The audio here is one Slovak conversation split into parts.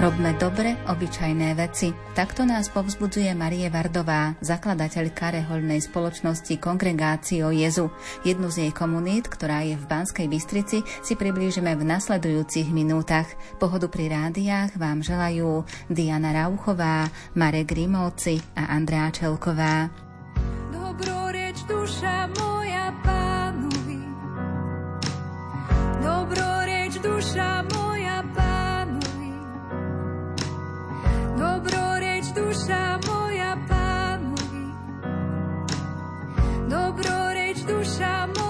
Robme dobre, obyčajné veci. Takto nás povzbudzuje Marie Vardová, zakladateľka rehoľnej spoločnosti Kongregácio Jezu. Jednu z jej komunít, ktorá je v Banskej Bystrici, si priblížime v nasledujúcich minútach. Pohodu pri rádiách vám želajú Diana Rauchová, Marek Grimovci a Andrá Čelková. Dobroreč duša moja pánovi, dobroreč duša moja duša moja pánovi. Dobroreč duša moja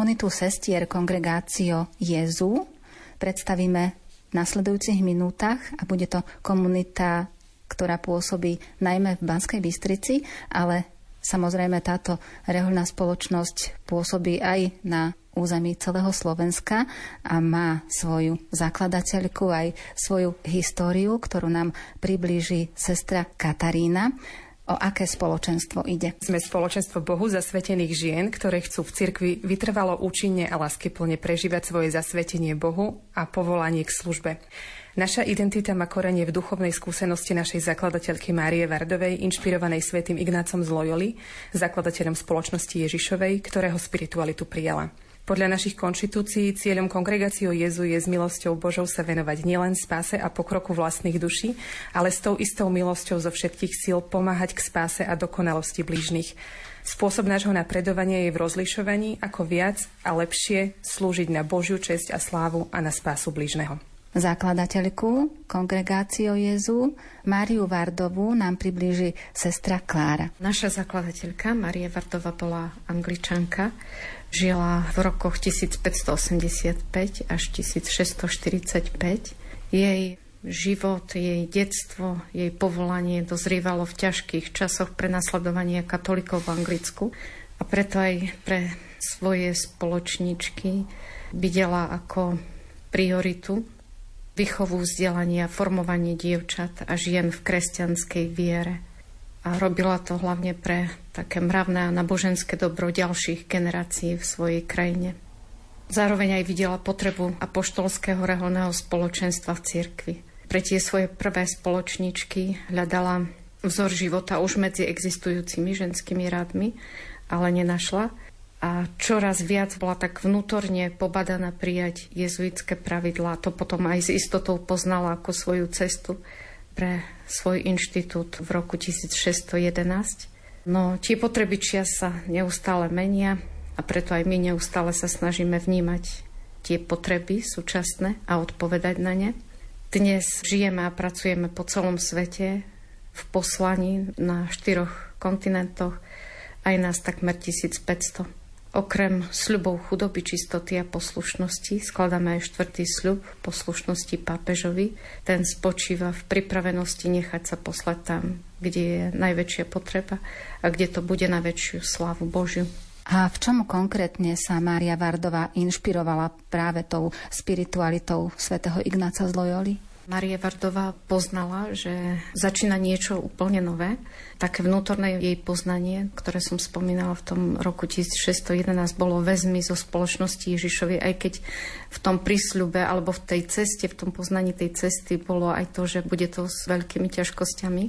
Komunitu sestier Kongregácio Jezu predstavíme v nasledujúcich minútach a bude to komunita, ktorá pôsobí najmä v Banskej Bystrici, ale samozrejme táto rehoľná spoločnosť pôsobí aj na území celého Slovenska a má svoju zakladateľku aj svoju históriu, ktorú nám priblíži sestra Katarína. O aké spoločenstvo ide? Sme spoločenstvo Bohu zasvetených žien, ktoré chcú v cirkvi vytrvalo účinne a láskyplne prežívať svoje zasvetenie Bohu a povolanie k službe. Naša identita má korenie v duchovnej skúsenosti našej zakladateľky Márie Vardovej, inšpirovanej svätým Ignácom z Loyoli, zakladateľom spoločnosti Ježišovej, ktorého spiritualitu prijala. Podľa našich konštitúcií cieľom kongregáciou Jezu je s milosťou Božou sa venovať nielen spáse a pokroku vlastných duší, ale s tou istou milosťou zo všetkých síl pomáhať k spáse a dokonalosti blížnych. Spôsob nášho napredovania je v rozlišovaní, ako viac a lepšie slúžiť na Božiu česť a slávu a na spásu blížneho. Zakladateľku kongregácio Jezu Máriu Vardovú nám priblíži sestra Klára. Naša zakladateľka Maria Vardova bola angličanka, Žila v rokoch 1585 až 1645. Jej život, jej detstvo, jej povolanie dozrievalo v ťažkých časoch prenasledovania katolíkov v Anglicku a preto aj pre svoje spoločničky videla ako prioritu výchovu vzdelania, formovanie dievčat a žien v kresťanskej viere a robila to hlavne pre také mravné a naboženské dobro ďalších generácií v svojej krajine. Zároveň aj videla potrebu apoštolského reholného spoločenstva v cirkvi. Pre tie svoje prvé spoločničky hľadala vzor života už medzi existujúcimi ženskými rádmi, ale nenašla. A čoraz viac bola tak vnútorne pobadaná prijať jezuitské pravidlá. To potom aj s istotou poznala ako svoju cestu pre svoj inštitút v roku 1611. No, tie potreby čia sa neustále menia a preto aj my neustále sa snažíme vnímať tie potreby súčasné a odpovedať na ne. Dnes žijeme a pracujeme po celom svete v poslaní na štyroch kontinentoch, aj nás takmer 1500. Okrem sľubov chudoby, čistoty a poslušnosti skladáme aj štvrtý sľub poslušnosti pápežovi. Ten spočíva v pripravenosti nechať sa poslať tam, kde je najväčšia potreba a kde to bude na väčšiu slávu Božiu. A v čom konkrétne sa Mária Vardová inšpirovala práve tou spiritualitou svätého Ignáca z Loyoli? Marie Vardová poznala, že začína niečo úplne nové. Také vnútorné jej poznanie, ktoré som spomínala v tom roku 1611, bolo väzmy zo spoločnosti Ježišovej, aj keď v tom prísľube alebo v tej ceste, v tom poznaní tej cesty bolo aj to, že bude to s veľkými ťažkosťami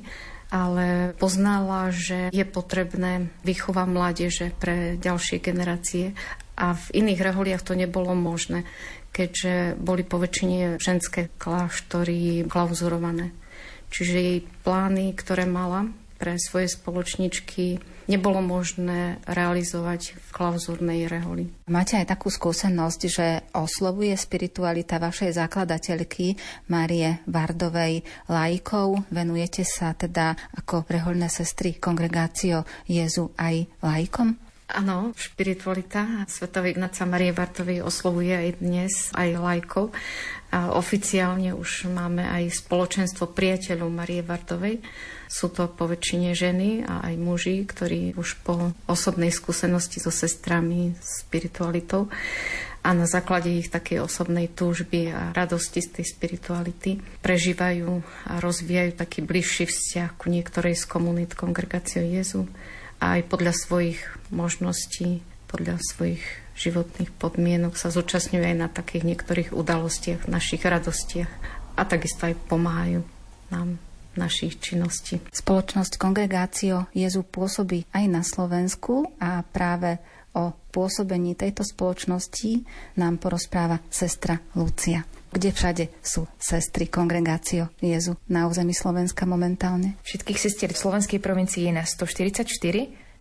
ale poznala, že je potrebné vychovať mládeže pre ďalšie generácie a v iných reholiach to nebolo možné keďže boli poväčšine ženské kláštory klauzurované. Čiže jej plány, ktoré mala pre svoje spoločničky, nebolo možné realizovať v klauzúrnej reholi. Máte aj takú skúsenosť, že oslovuje spiritualita vašej zakladateľky Márie Vardovej lajkov. Venujete sa teda ako rehoľné sestry kongregácio Jezu aj lajkom? Áno, špiritualita Svetovej Ignáca Marie Bartovej oslovuje aj dnes aj lajkov. A oficiálne už máme aj spoločenstvo priateľov Marie Bartovej. Sú to po väčšine ženy a aj muži, ktorí už po osobnej skúsenosti so sestrami, spiritualitou a na základe ich takej osobnej túžby a radosti z tej spirituality prežívajú a rozvíjajú taký bližší vzťah ku niektorej z komunít kongregácie Jezu aj podľa svojich možností, podľa svojich životných podmienok sa zúčastňujú aj na takých niektorých udalostiach, našich radostiach a takisto aj pomáhajú nám našich činností. Spoločnosť Kongregácio Jezu pôsobí aj na Slovensku a práve o pôsobení tejto spoločnosti nám porozpráva sestra Lucia. Kde všade sú sestry Kongregácio Jezu na území Slovenska momentálne? Všetkých sestier v slovenskej provincii je na 144,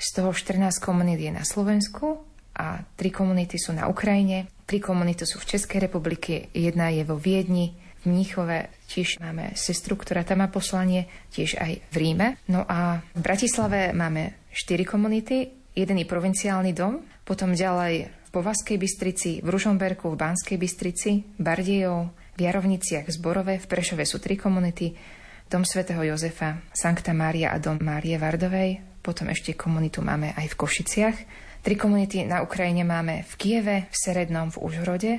z toho 14 komunít je na Slovensku a tri komunity sú na Ukrajine, tri komunity sú v Českej republike, jedna je vo Viedni, v Mníchove tiež máme sestru, ktorá tam má poslanie, tiež aj v Ríme. No a v Bratislave máme štyri komunity, jeden je provinciálny dom, potom ďalej v Povazkej Bystrici, v Ružomberku, v Banskej Bystrici, Bardejov, v Jarovniciach, Zborove, v Prešove sú tri komunity, Dom svätého Jozefa, Sankta Mária a Dom Márie Vardovej, potom ešte komunitu máme aj v Košiciach. Tri komunity na Ukrajine máme v Kieve, v Serednom, v Užhorode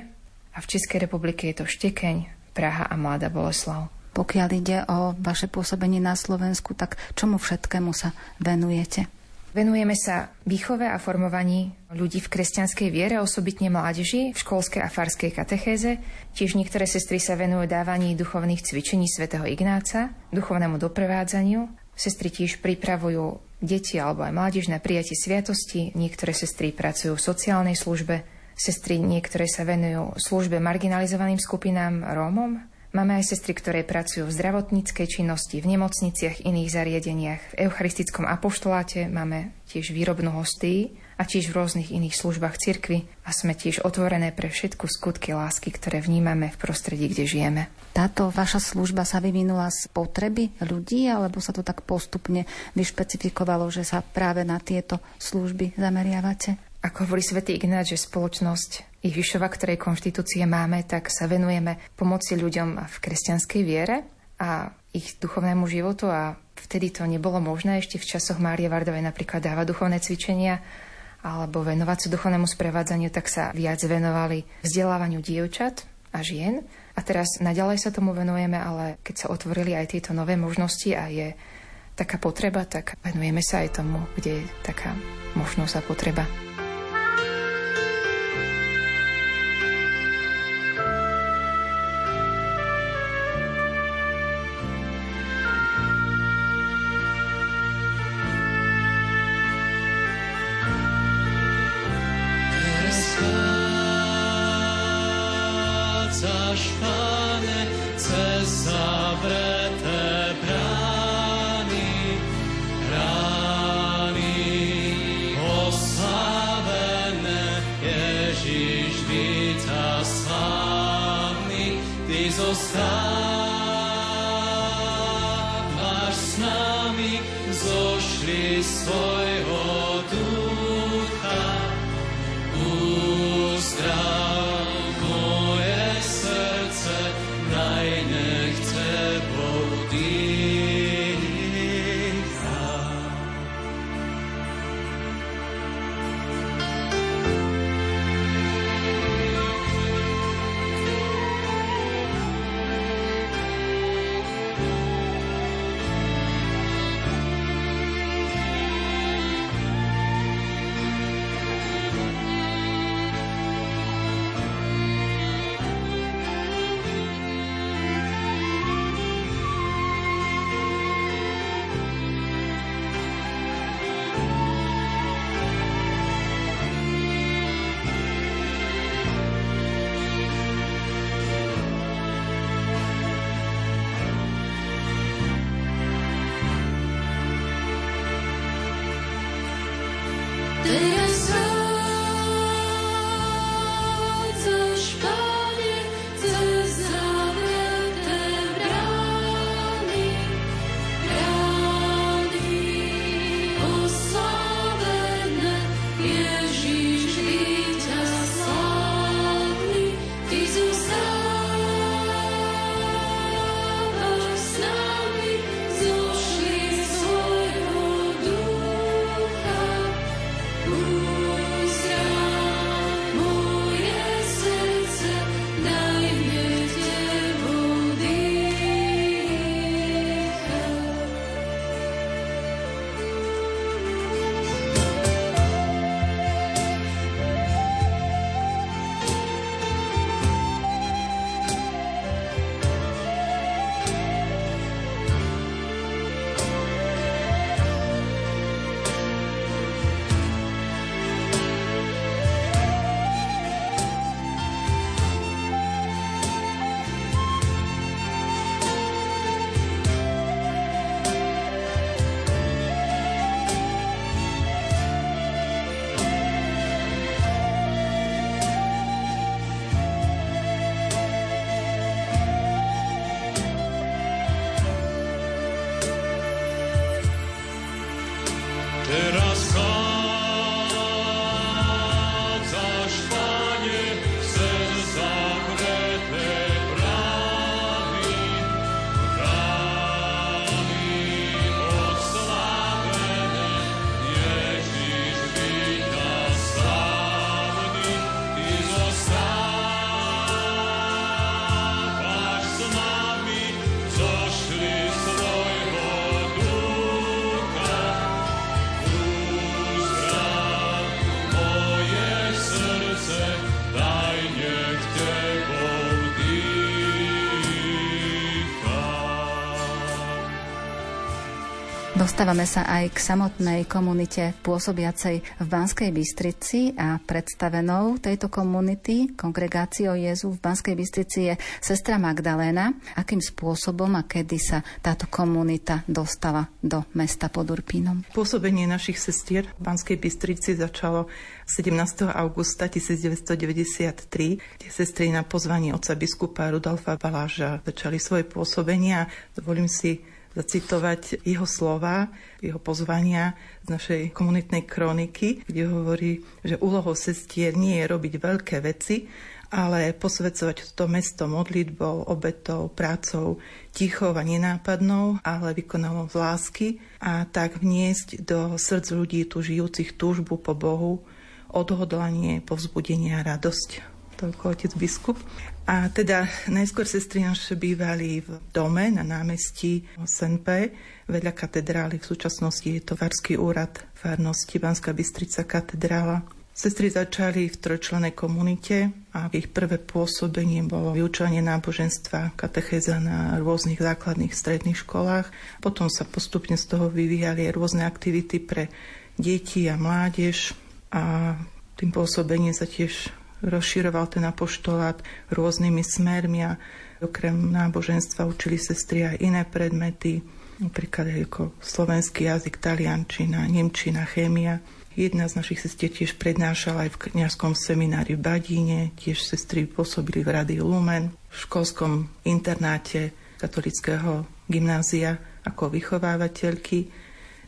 a v Českej republike je to Štekeň, Praha a Mladá Boleslav. Pokiaľ ide o vaše pôsobenie na Slovensku, tak čomu všetkému sa venujete? Venujeme sa výchove a formovaní ľudí v kresťanskej viere, osobitne mládeži, v školskej a farskej katechéze. Tiež niektoré sestry sa venujú dávaní duchovných cvičení svätého Ignáca, duchovnému doprevádzaniu. Sestry tiež pripravujú deti alebo aj mládež na prijatie sviatosti. Niektoré sestry pracujú v sociálnej službe. Sestry niektoré sa venujú službe marginalizovaným skupinám Rómom, Máme aj sestry, ktoré pracujú v zdravotníckej činnosti, v nemocniciach, iných zariadeniach, v eucharistickom apoštoláte, máme tiež výrobnú hostí a tiež v rôznych iných službách cirkvy a sme tiež otvorené pre všetku skutky lásky, ktoré vnímame v prostredí, kde žijeme. Táto vaša služba sa vyvinula z potreby ľudí, alebo sa to tak postupne vyšpecifikovalo, že sa práve na tieto služby zameriavate? Ako hovorí svätý Ignác, že spoločnosť Ježišova, ktorej konštitúcie máme, tak sa venujeme pomoci ľuďom v kresťanskej viere a ich duchovnému životu a vtedy to nebolo možné ešte v časoch Márie Vardovej napríklad dávať duchovné cvičenia alebo venovať sa duchovnému sprevádzaniu, tak sa viac venovali vzdelávaniu dievčat a žien. A teraz naďalej sa tomu venujeme, ale keď sa otvorili aj tieto nové možnosti a je taká potreba, tak venujeme sa aj tomu, kde je taká možnosť a potreba. Teraz Dostávame sa aj k samotnej komunite pôsobiacej v Banskej Bystrici a predstavenou tejto komunity, kongregáciou Jezu v Banskej Bystrici je sestra Magdaléna. Akým spôsobom a kedy sa táto komunita dostala do mesta pod Urpínom? Pôsobenie našich sestier v Banskej Bystrici začalo 17. augusta 1993, kde sestry na pozvanie otca biskupa Rudolfa Baláža začali svoje pôsobenie a dovolím si zacitovať jeho slova, jeho pozvania z našej komunitnej kroniky, kde hovorí, že úlohou sestier nie je robiť veľké veci, ale posvedcovať to mesto modlitbou, obetou, prácou, tichou a nenápadnou, ale vykonanou z lásky a tak vniesť do srdc ľudí tu žijúcich túžbu po Bohu, odhodlanie, povzbudenie a radosť. Toľko otec biskup. A teda najskôr sestry naše bývali v dome na námestí SNP, vedľa katedrály. V súčasnosti je to Varský úrad farnosti Banská Bystrica katedrála. Sestry začali v trojčlenej komunite a ich prvé pôsobenie bolo vyučovanie náboženstva, katechéza na rôznych základných stredných školách. Potom sa postupne z toho vyvíjali rôzne aktivity pre deti a mládež a tým pôsobením sa tiež rozširoval ten apoštolát rôznymi smermi a okrem náboženstva učili sestry aj iné predmety, napríklad ako slovenský jazyk, taliančina, nemčina, chémia. Jedna z našich sestier tiež prednášala aj v kňazskom seminári v Badíne, tiež sestry pôsobili v Rádiu Lumen, v školskom internáte katolického gymnázia ako vychovávateľky,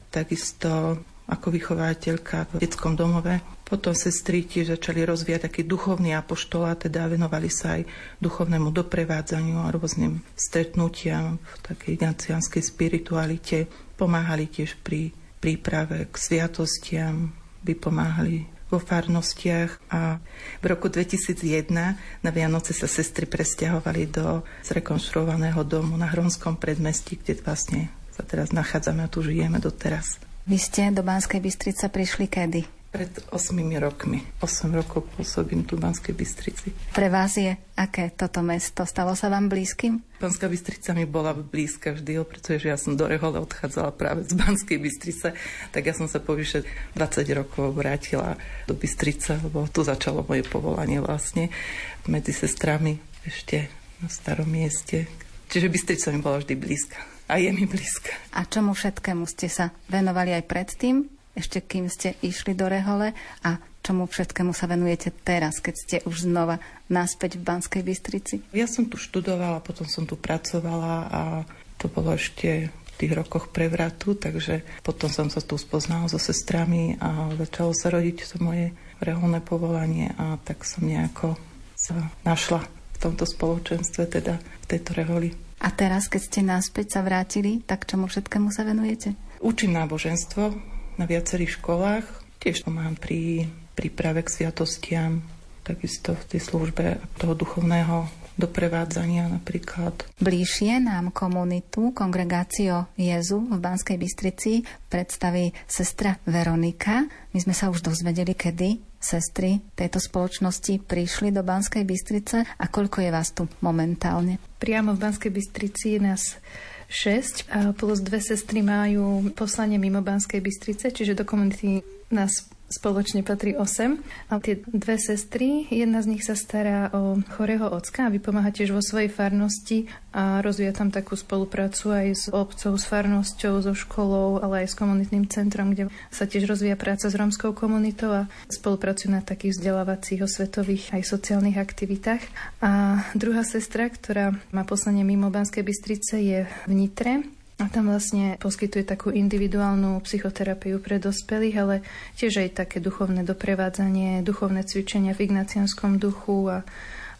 takisto ako vychovateľka v detskom domove. Potom sestry tiež začali rozvíjať taký duchovný apoštolát, teda venovali sa aj duchovnému doprevádzaniu a rôznym stretnutiam v takej ignacianskej spiritualite. Pomáhali tiež pri príprave k sviatostiam, by pomáhali vo farnostiach a v roku 2001 na Vianoce sa sestry presťahovali do zrekonštruovaného domu na Hronskom predmestí, kde vlastne sa teraz nachádzame a tu žijeme doteraz. Vy ste do Banskej Bystrice prišli kedy? Pred 8 rokmi. 8 rokov pôsobím tu v Banskej Bystrici. Pre vás je aké toto mesto? Stalo sa vám blízkym? Banská Bystrica mi bola blízka vždy, pretože ja som do Rehole odchádzala práve z Banskej Bystrice, tak ja som sa po vyše 20 rokov vrátila do Bystrice, lebo tu začalo moje povolanie vlastne medzi sestrami ešte na starom mieste. Čiže Bystrica mi bola vždy blízka a je mi blízka. A čomu všetkému ste sa venovali aj predtým? Ešte kým ste išli do Rehole a čomu všetkému sa venujete teraz, keď ste už znova naspäť v Banskej Bystrici? Ja som tu študovala, potom som tu pracovala a to bolo ešte v tých rokoch prevratu, takže potom som sa tu spoznala so sestrami a začalo sa rodiť to moje reholné povolanie a tak som nejako sa našla v tomto spoločenstve, teda v tejto reholi. A teraz, keď ste naspäť sa vrátili, tak čomu všetkému sa venujete? Učím náboženstvo, na viacerých školách. Tiež pomáham pri príprave k sviatostiam, takisto v tej službe toho duchovného doprevádzania napríklad. Bližšie nám komunitu Kongregácio Jezu v Banskej Bystrici predstaví sestra Veronika. My sme sa už dozvedeli, kedy sestry tejto spoločnosti prišli do Banskej Bystrice a koľko je vás tu momentálne? Priamo v Banskej Bystrici nás 6 a plus dve sestry majú poslanie mimo Banskej Bystrice, čiže do komunity nás spoločne patrí 8. A tie dve sestry, jedna z nich sa stará o chorého ocka a vypomáha tiež vo svojej farnosti a rozvíja tam takú spoluprácu aj s obcov, s farnosťou, so školou, ale aj s komunitným centrom, kde sa tiež rozvíja práca s romskou komunitou a spolupracujú na takých vzdelávacích, osvetových aj sociálnych aktivitách. A druhá sestra, ktorá má poslanie mimo Banskej Bystrice, je v Nitre a tam vlastne poskytuje takú individuálnu psychoterapiu pre dospelých, ale tiež aj také duchovné doprevádzanie, duchovné cvičenia v ignacianskom duchu a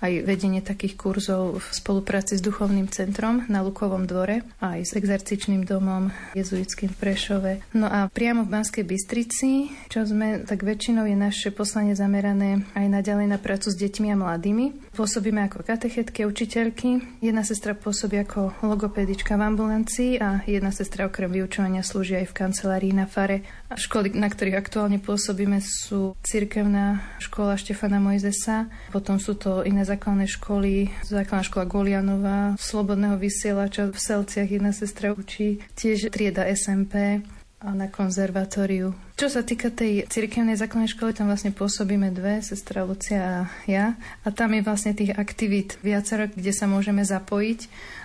aj vedenie takých kurzov v spolupráci s duchovným centrom na Lukovom dvore a aj s exercičným domom jezuitským v Prešove. No a priamo v Banskej Bystrici, čo sme, tak väčšinou je naše poslanie zamerané aj naďalej na prácu s deťmi a mladými. Pôsobíme ako katechetky, učiteľky. Jedna sestra pôsobí ako logopedička v ambulancii a jedna sestra okrem vyučovania slúži aj v kancelárii na fare. Školy, na ktorých aktuálne pôsobíme, sú Cirkevná škola Štefana Mojzesa, potom sú to iné základné školy, základná škola Golianova, Slobodného vysielača v Selciach jedna sestra učí, tiež trieda SMP a na konzervatóriu. Čo sa týka tej cirkevnej základnej školy, tam vlastne pôsobíme dve, sestra Lucia a ja. A tam je vlastne tých aktivít viacero, kde sa môžeme zapojiť.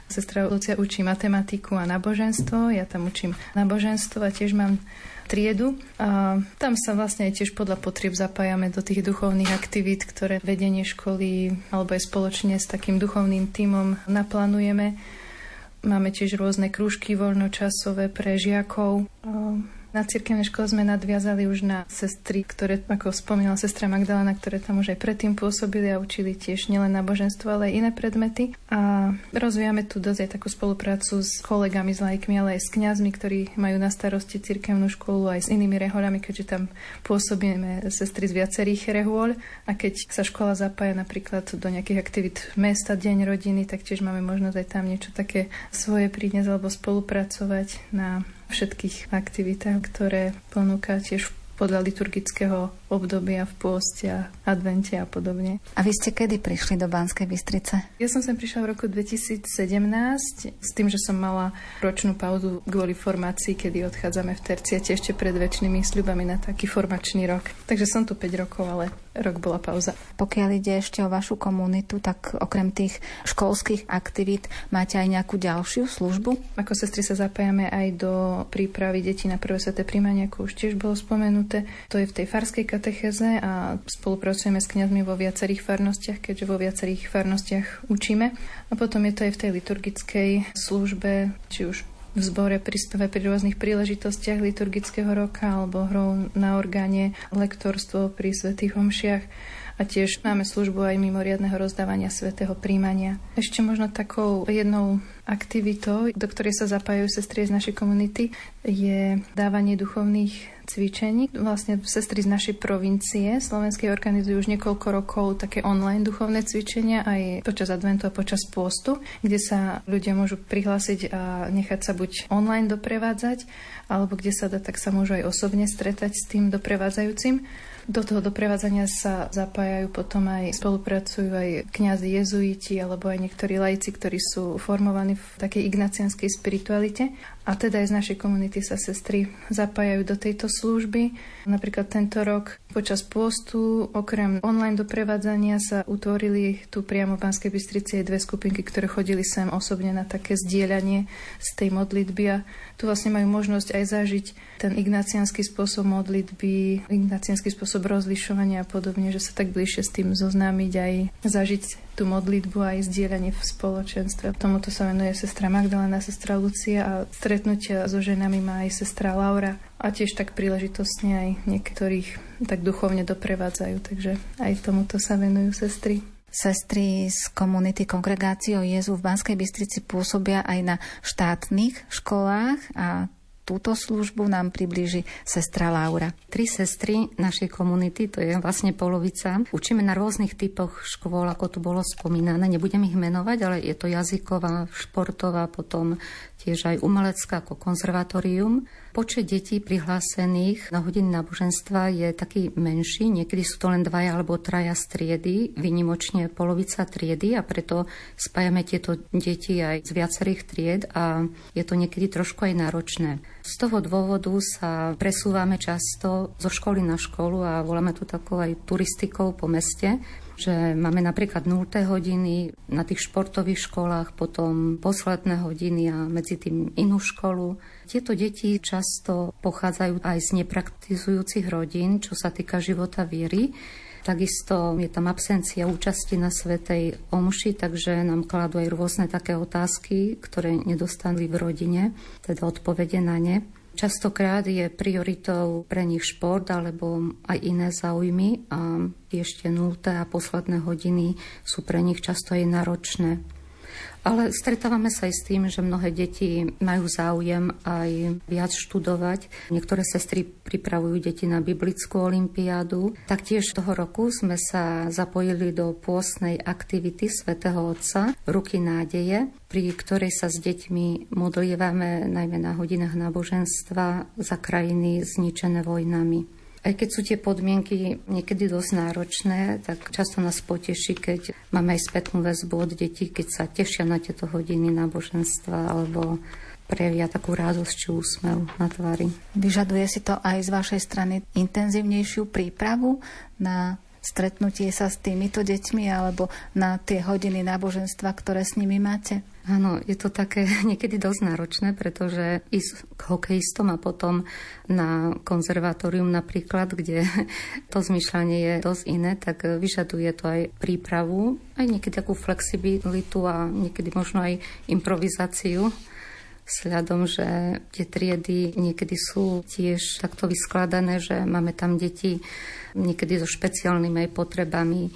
Sestra Lucia učí matematiku a náboženstvo, ja tam učím náboženstvo a tiež mám triedu a tam sa vlastne tiež podľa potrieb zapájame do tých duchovných aktivít, ktoré vedenie školy alebo aj spoločne s takým duchovným tímom naplánujeme. Máme tiež rôzne krúžky voľnočasové pre žiakov. Na cirkevnej škole sme nadviazali už na sestry, ktoré, ako spomínala sestra Magdalena, ktoré tam už aj predtým pôsobili a učili tiež nielen náboženstvo, ale aj iné predmety. A rozvíjame tu dosť aj takú spoluprácu s kolegami, s lajkmi, ale aj s kňazmi, ktorí majú na starosti cirkevnú školu, aj s inými rehoľami, keďže tam pôsobíme sestry z viacerých rehôľ. A keď sa škola zapája napríklad do nejakých aktivít mesta, deň rodiny, tak tiež máme možnosť aj tam niečo také svoje priniesť alebo spolupracovať na všetkých aktivitách, ktoré ponúka tiež podľa liturgického obdobia v pôste a advente a podobne. A vy ste kedy prišli do Banskej Bystrice? Ja som sem prišla v roku 2017 s tým, že som mala ročnú pauzu kvôli formácii, kedy odchádzame v terciate ešte pred väčšnými sľubami na taký formačný rok. Takže som tu 5 rokov, ale rok bola pauza. Pokiaľ ide ešte o vašu komunitu, tak okrem tých školských aktivít máte aj nejakú ďalšiu službu? Ako sestry sa zapájame aj do prípravy detí na prvé sveté príjmanie, ako už tiež bolo spomenuté. To je v tej farskej katecheze a spolupracujeme s kňazmi vo viacerých farnostiach, keďže vo viacerých farnostiach učíme. A potom je to aj v tej liturgickej službe, či už v zbore prispeve pri rôznych príležitostiach liturgického roka alebo hrou na orgáne, lektorstvo pri svetých homšiach a tiež máme službu aj mimoriadného rozdávania svetého príjmania. Ešte možno takou jednou aktivitou, do ktorej sa zapájajú sestry z našej komunity, je dávanie duchovných cvičení. Vlastne sestry z našej provincie slovenskej organizujú už niekoľko rokov také online duchovné cvičenia aj počas adventu a počas postu, kde sa ľudia môžu prihlásiť a nechať sa buď online doprevádzať, alebo kde sa dá, tak sa môžu aj osobne stretať s tým doprevádzajúcim. Do toho doprevádzania sa zapájajú potom aj, spolupracujú aj kňazi jezuiti alebo aj niektorí laici, ktorí sú formovaní v takej ignacianskej spiritualite. A teda aj z našej komunity sa sestry zapájajú do tejto služby. Napríklad tento rok počas postu, okrem online doprevádzania sa utvorili tu priamo v Banskej Bystrici aj dve skupinky, ktoré chodili sem osobne na také zdieľanie z tej modlitby a tu vlastne majú možnosť aj zažiť ten ignacianský spôsob modlitby, ignacianský spôsob rozlišovania a podobne, že sa tak bližšie s tým zoznámiť aj zažiť tú modlitbu aj zdieľanie v spoločenstve. Tomuto sa venuje sestra Magdalena, sestra Lucia a stretnutia so ženami má aj sestra Laura a tiež tak príležitostne aj niektorých tak duchovne doprevádzajú, takže aj tomuto sa venujú sestry. Sestry z komunity Kongregácio Jezu v Banskej Bystrici pôsobia aj na štátnych školách a túto službu nám priblíži sestra Laura. Tri sestry našej komunity, to je vlastne polovica. Učíme na rôznych typoch škôl, ako tu bolo spomínané. Nebudem ich menovať, ale je to jazyková, športová, potom tiež aj umelecká ako konzervatórium. Počet detí prihlásených na hodiny náboženstva je taký menší, niekedy sú to len dvaja alebo traja striedy, vynimočne polovica triedy a preto spájame tieto deti aj z viacerých tried a je to niekedy trošku aj náročné. Z toho dôvodu sa presúvame často zo školy na školu a voláme tu takou aj turistikou po meste, že máme napríklad 0. hodiny na tých športových školách, potom posledné hodiny a medzi tým inú školu. Tieto deti často pochádzajú aj z nepraktizujúcich rodín, čo sa týka života viery. Takisto je tam absencia účasti na Svetej Omši, takže nám kladú aj rôzne také otázky, ktoré nedostali v rodine, teda odpovede na ne. Častokrát je prioritou pre nich šport alebo aj iné záujmy a ešte 0. a posledné hodiny sú pre nich často aj náročné. Ale stretávame sa aj s tým, že mnohé deti majú záujem aj viac študovať. Niektoré sestry pripravujú deti na biblickú olimpiádu. Taktiež toho roku sme sa zapojili do pôstnej aktivity svätého Otca Ruky nádeje, pri ktorej sa s deťmi modlívame najmä na hodinách náboženstva za krajiny zničené vojnami. Aj keď sú tie podmienky niekedy dosť náročné, tak často nás poteší, keď máme aj spätnú väzbu od detí, keď sa tešia na tieto hodiny náboženstva alebo prejavia takú radosť či úsmev na tvári. Vyžaduje si to aj z vašej strany intenzívnejšiu prípravu na stretnutie sa s týmito deťmi alebo na tie hodiny náboženstva, ktoré s nimi máte? Áno, je to také niekedy dosť náročné, pretože ísť k hokejistom a potom na konzervatórium napríklad, kde to zmyšľanie je dosť iné, tak vyžaduje to aj prípravu, aj niekedy takú flexibilitu a niekedy možno aj improvizáciu sľadom, že tie triedy niekedy sú tiež takto vyskladané, že máme tam deti niekedy so špeciálnymi aj potrebami,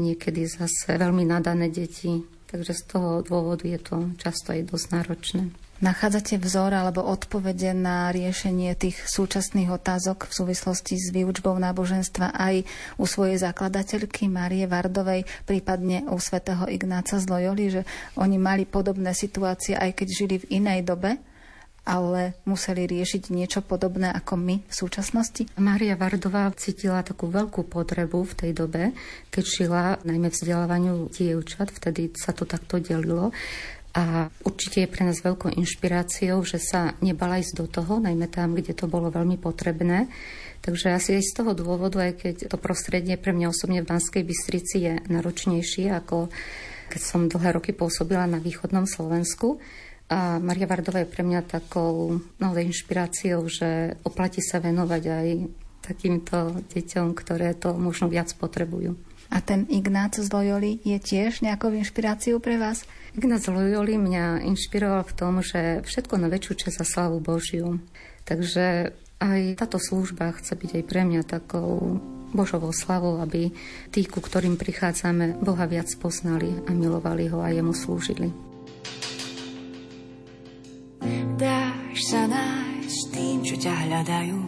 niekedy zase veľmi nadané deti. Takže z toho dôvodu je to často aj dosť náročné. Nachádzate vzor alebo odpovede na riešenie tých súčasných otázok v súvislosti s výučbou náboženstva aj u svojej zakladateľky Marie Vardovej, prípadne u svätého Ignáca z Loyoli, že oni mali podobné situácie, aj keď žili v inej dobe ale museli riešiť niečo podobné ako my v súčasnosti? Mária Vardová cítila takú veľkú potrebu v tej dobe, keď šila najmä vzdelávaniu dievčat, vtedy sa to takto delilo. A určite je pre nás veľkou inšpiráciou, že sa nebala ísť do toho, najmä tam, kde to bolo veľmi potrebné. Takže asi aj z toho dôvodu, aj keď to prostredie pre mňa osobne v Banskej Bystrici je náročnejšie, ako keď som dlhé roky pôsobila na východnom Slovensku. A Maria Vardová je pre mňa takou naozaj inšpiráciou, že oplatí sa venovať aj takýmto deťom, ktoré to možno viac potrebujú. A ten Ignác z Loyoli je tiež nejakou inšpiráciou pre vás? Ignác Loyoli mňa inšpiroval v tom, že všetko na väčšiu časť a slavu Božiu. Takže aj táto služba chce byť aj pre mňa takou Božovou slavou, aby tí, ku ktorým prichádzame, Boha viac poznali a milovali ho a jemu slúžili. Nájsť tým, čo ťa hľadajú.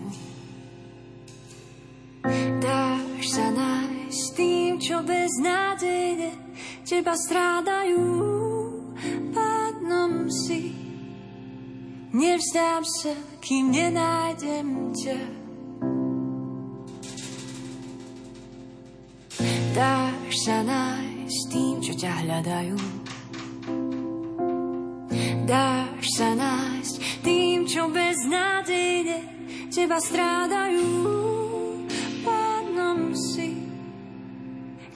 Dáš sa nájsť tým, čo beznádejne teba strádajú. Pádnom si sa, kým nenájdem ťa. Dáš sa nájsť tým, čo ťa hľadajú. Dáš sa nájsť tým, čo beznádejne teba strádajú. Pánom si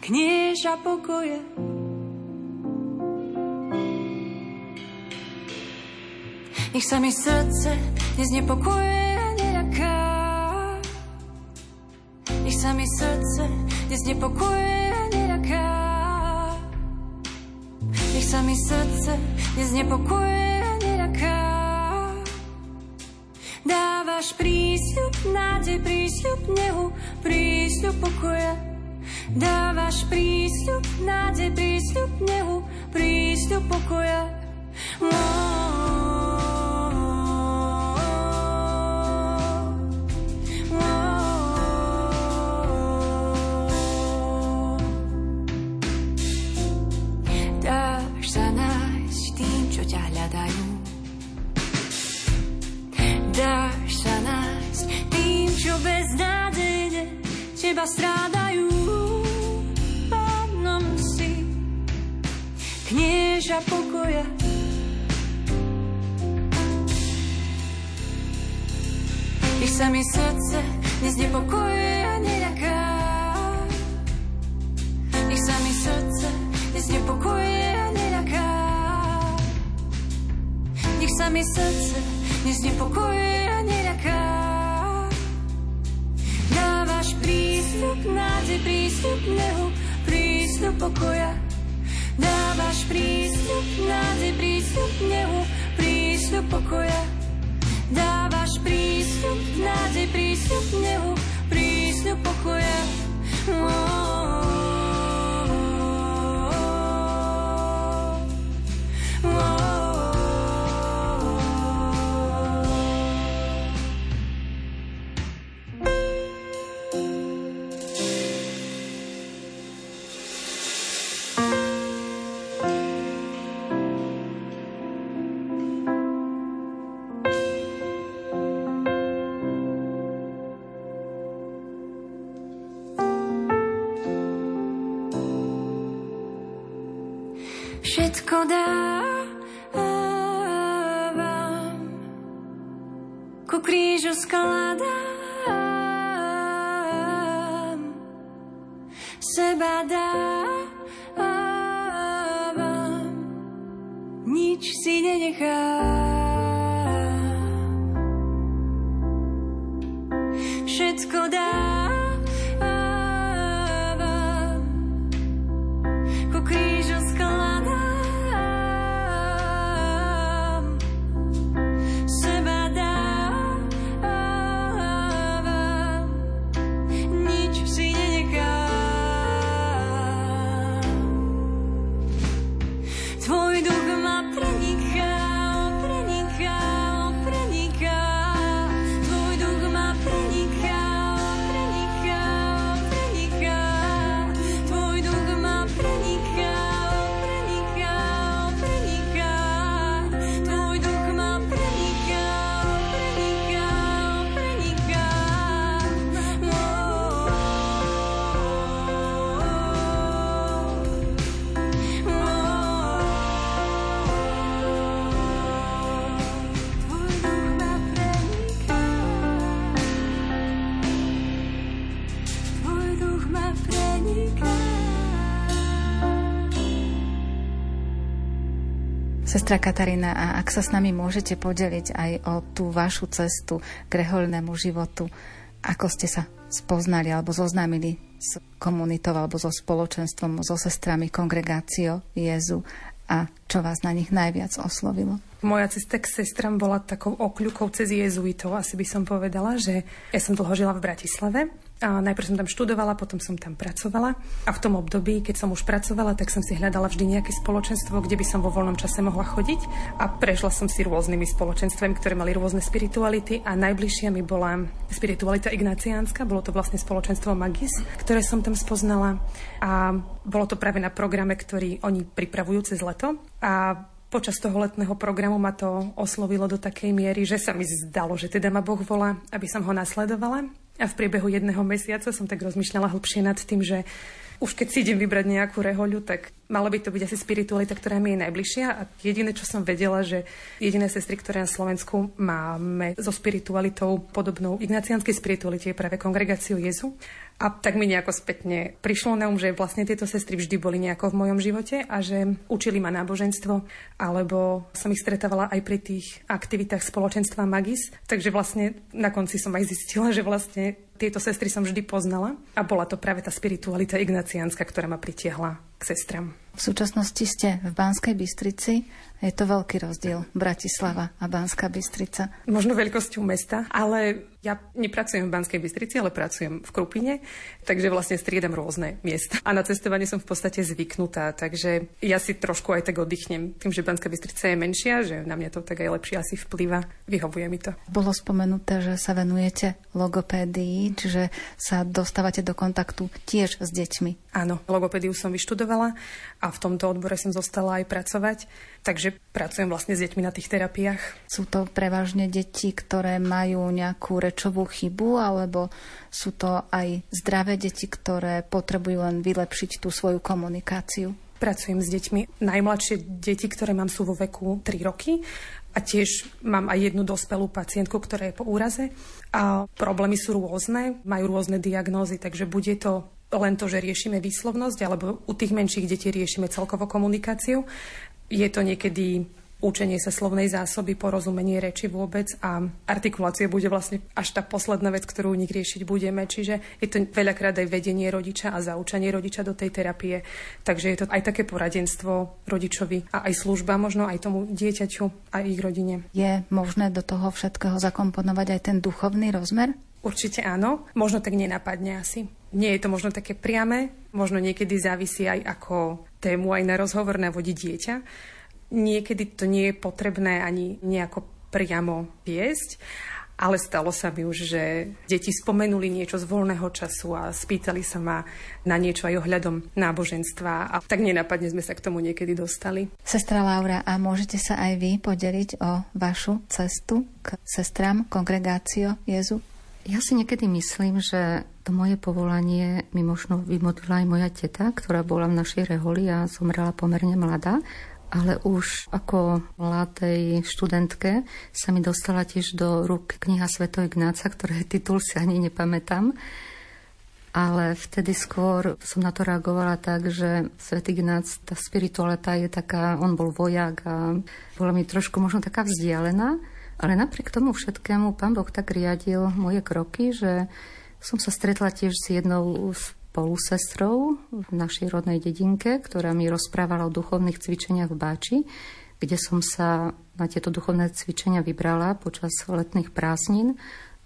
knieža pokoje. Nech sa mi srdce neznepokojuje a neľaká. Nech sa mi srdce neznepokojuje a sa mi srdce neznepokojuje a neľaká. Dávaš prísľub, nádej, prísľub nehu, prísľub pokoja. Dávaš prísľub, nádej, prísľub nehu, prísľub pokoja. Dáš Všetko Sestra Katarína, a ak sa s nami môžete podeliť aj o tú vašu cestu k rehoľnému životu, ako ste sa spoznali alebo zoznámili s komunitou alebo so spoločenstvom, so sestrami kongregácio Jezu a čo vás na nich najviac oslovilo? Moja cesta k sestram bola takou okľukou cez jezuitov, asi by som povedala, že ja som dlho žila v Bratislave a najprv som tam študovala, potom som tam pracovala. A v tom období, keď som už pracovala, tak som si hľadala vždy nejaké spoločenstvo, kde by som vo voľnom čase mohla chodiť. A prešla som si rôznymi spoločenstvami, ktoré mali rôzne spirituality a najbližšia mi bola spiritualita ignaciánska, bolo to vlastne spoločenstvo Magis, ktoré som tam spoznala. A bolo to práve na programe, ktorý oni pripravujú cez leto. A počas toho letného programu ma to oslovilo do takej miery, že sa mi zdalo, že teda ma Boh volá, aby som ho nasledovala. A v priebehu jedného mesiaca som tak rozmýšľala hlbšie nad tým, že už keď si idem vybrať nejakú rehoľu, tak mala by to byť asi spiritualita, ktorá mi je najbližšia. A jediné, čo som vedela, že jediné sestry, ktoré na Slovensku máme so spiritualitou podobnou ignacianskej spiritualite je práve kongregáciu Jezu. A tak mi nejako spätne prišlo na um, že vlastne tieto sestry vždy boli nejako v mojom živote a že učili ma náboženstvo, alebo som ich stretávala aj pri tých aktivitách spoločenstva Magis. Takže vlastne na konci som aj zistila, že vlastne tieto sestry som vždy poznala a bola to práve tá spiritualita ignaciánska, ktorá ma pritiahla k sestram. V súčasnosti ste v Banskej Bystrici. Je to veľký rozdiel Bratislava a Banská Bystrica. Možno veľkosťou mesta, ale ja nepracujem v Banskej Bystrici, ale pracujem v Krupine, takže vlastne striedam rôzne miesta. A na cestovanie som v podstate zvyknutá, takže ja si trošku aj tak oddychnem. Tým, že Banská Bystrica je menšia, že na mňa to tak aj lepšie asi vplýva. Vyhovuje mi to. Bolo spomenuté, že sa venujete logopédii, čiže sa dostávate do kontaktu tiež s deťmi. Áno, logopédiu som vyštudovala a v tomto odbore som zostala aj pracovať. Takže pracujem vlastne s deťmi na tých terapiách. Sú to prevažne deti, ktoré majú nejakú rečovú chybu, alebo sú to aj zdravé deti, ktoré potrebujú len vylepšiť tú svoju komunikáciu? Pracujem s deťmi. Najmladšie deti, ktoré mám, sú vo veku 3 roky a tiež mám aj jednu dospelú pacientku, ktorá je po úraze. A problémy sú rôzne, majú rôzne diagnózy, takže bude to len to, že riešime výslovnosť, alebo u tých menších detí riešime celkovo komunikáciu. Je to niekedy učenie sa slovnej zásoby, porozumenie reči vôbec a artikulácia bude vlastne až tá posledná vec, ktorú nich riešiť budeme. Čiže je to veľakrát aj vedenie rodiča a zaučanie rodiča do tej terapie. Takže je to aj také poradenstvo rodičovi a aj služba možno aj tomu dieťaťu a ich rodine. Je možné do toho všetkého zakomponovať aj ten duchovný rozmer? Určite áno. Možno tak nenapadne asi. Nie je to možno také priame, možno niekedy závisí aj ako tému aj na rozhovor navodiť dieťa. Niekedy to nie je potrebné ani nejako priamo viesť, ale stalo sa mi už, že deti spomenuli niečo z voľného času a spýtali sa ma na niečo aj ohľadom náboženstva a tak nenapadne sme sa k tomu niekedy dostali. Sestra Laura, a môžete sa aj vy podeliť o vašu cestu k sestram kongregácio Jezu? Ja si niekedy myslím, že moje povolanie mi možno vymodlila aj moja teta, ktorá bola v našej reholi a zomrela pomerne mladá. Ale už ako mladej študentke sa mi dostala tiež do rúk kniha Sveto Ignáca, ktoré titul si ani nepamätám. Ale vtedy skôr som na to reagovala tak, že Svet Ignác, tá spiritualita je taká, on bol vojak a bola mi trošku možno taká vzdialená. Ale napriek tomu všetkému pán Boh tak riadil moje kroky, že som sa stretla tiež s jednou spolusestrou v našej rodnej dedinke, ktorá mi rozprávala o duchovných cvičeniach v Báči, kde som sa na tieto duchovné cvičenia vybrala počas letných prázdnin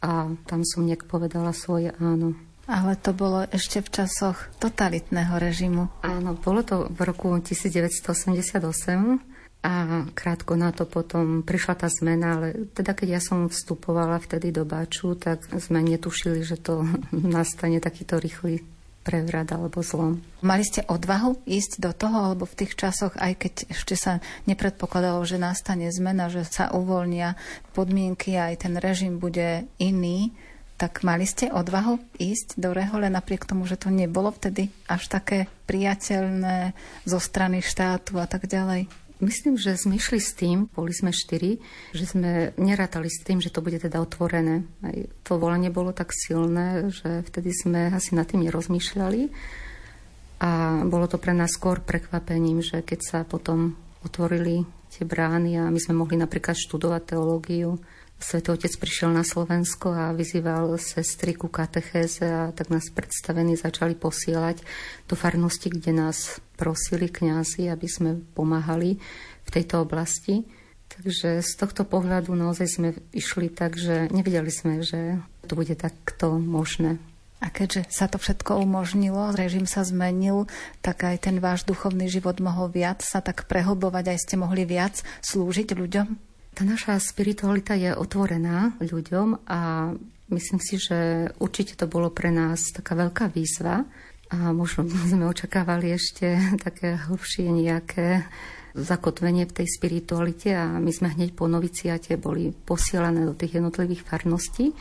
a tam som nejak povedala svoje áno. Ale to bolo ešte v časoch totalitného režimu. Áno, bolo to v roku 1988 a krátko na to potom prišla tá zmena, ale teda keď ja som vstupovala vtedy do Baču, tak sme netušili, že to nastane takýto rýchly prevrat alebo zlom. Mali ste odvahu ísť do toho, alebo v tých časoch, aj keď ešte sa nepredpokladalo, že nastane zmena, že sa uvoľnia podmienky a aj ten režim bude iný, tak mali ste odvahu ísť do Rehole napriek tomu, že to nebolo vtedy až také priateľné zo strany štátu a tak ďalej? Myslím, že sme išli s tým, boli sme štyri, že sme nerátali s tým, že to bude teda otvorené. Aj to volanie bolo tak silné, že vtedy sme asi nad tým nerozmýšľali. A bolo to pre nás skôr prekvapením, že keď sa potom otvorili tie brány a my sme mohli napríklad študovať teológiu. Svetý Otec prišiel na Slovensko a vyzýval sestry ku katechéze a tak nás predstavení začali posielať do farnosti, kde nás prosili kňazi, aby sme pomáhali v tejto oblasti. Takže z tohto pohľadu naozaj sme išli tak, že nevedeli sme, že to bude takto možné. A keďže sa to všetko umožnilo, režim sa zmenil, tak aj ten váš duchovný život mohol viac sa tak prehlbovať, aj ste mohli viac slúžiť ľuďom? Tá naša spiritualita je otvorená ľuďom a myslím si, že určite to bolo pre nás taká veľká výzva a možno sme očakávali ešte také hlbšie nejaké zakotvenie v tej spiritualite a my sme hneď po noviciate boli posielané do tých jednotlivých farností.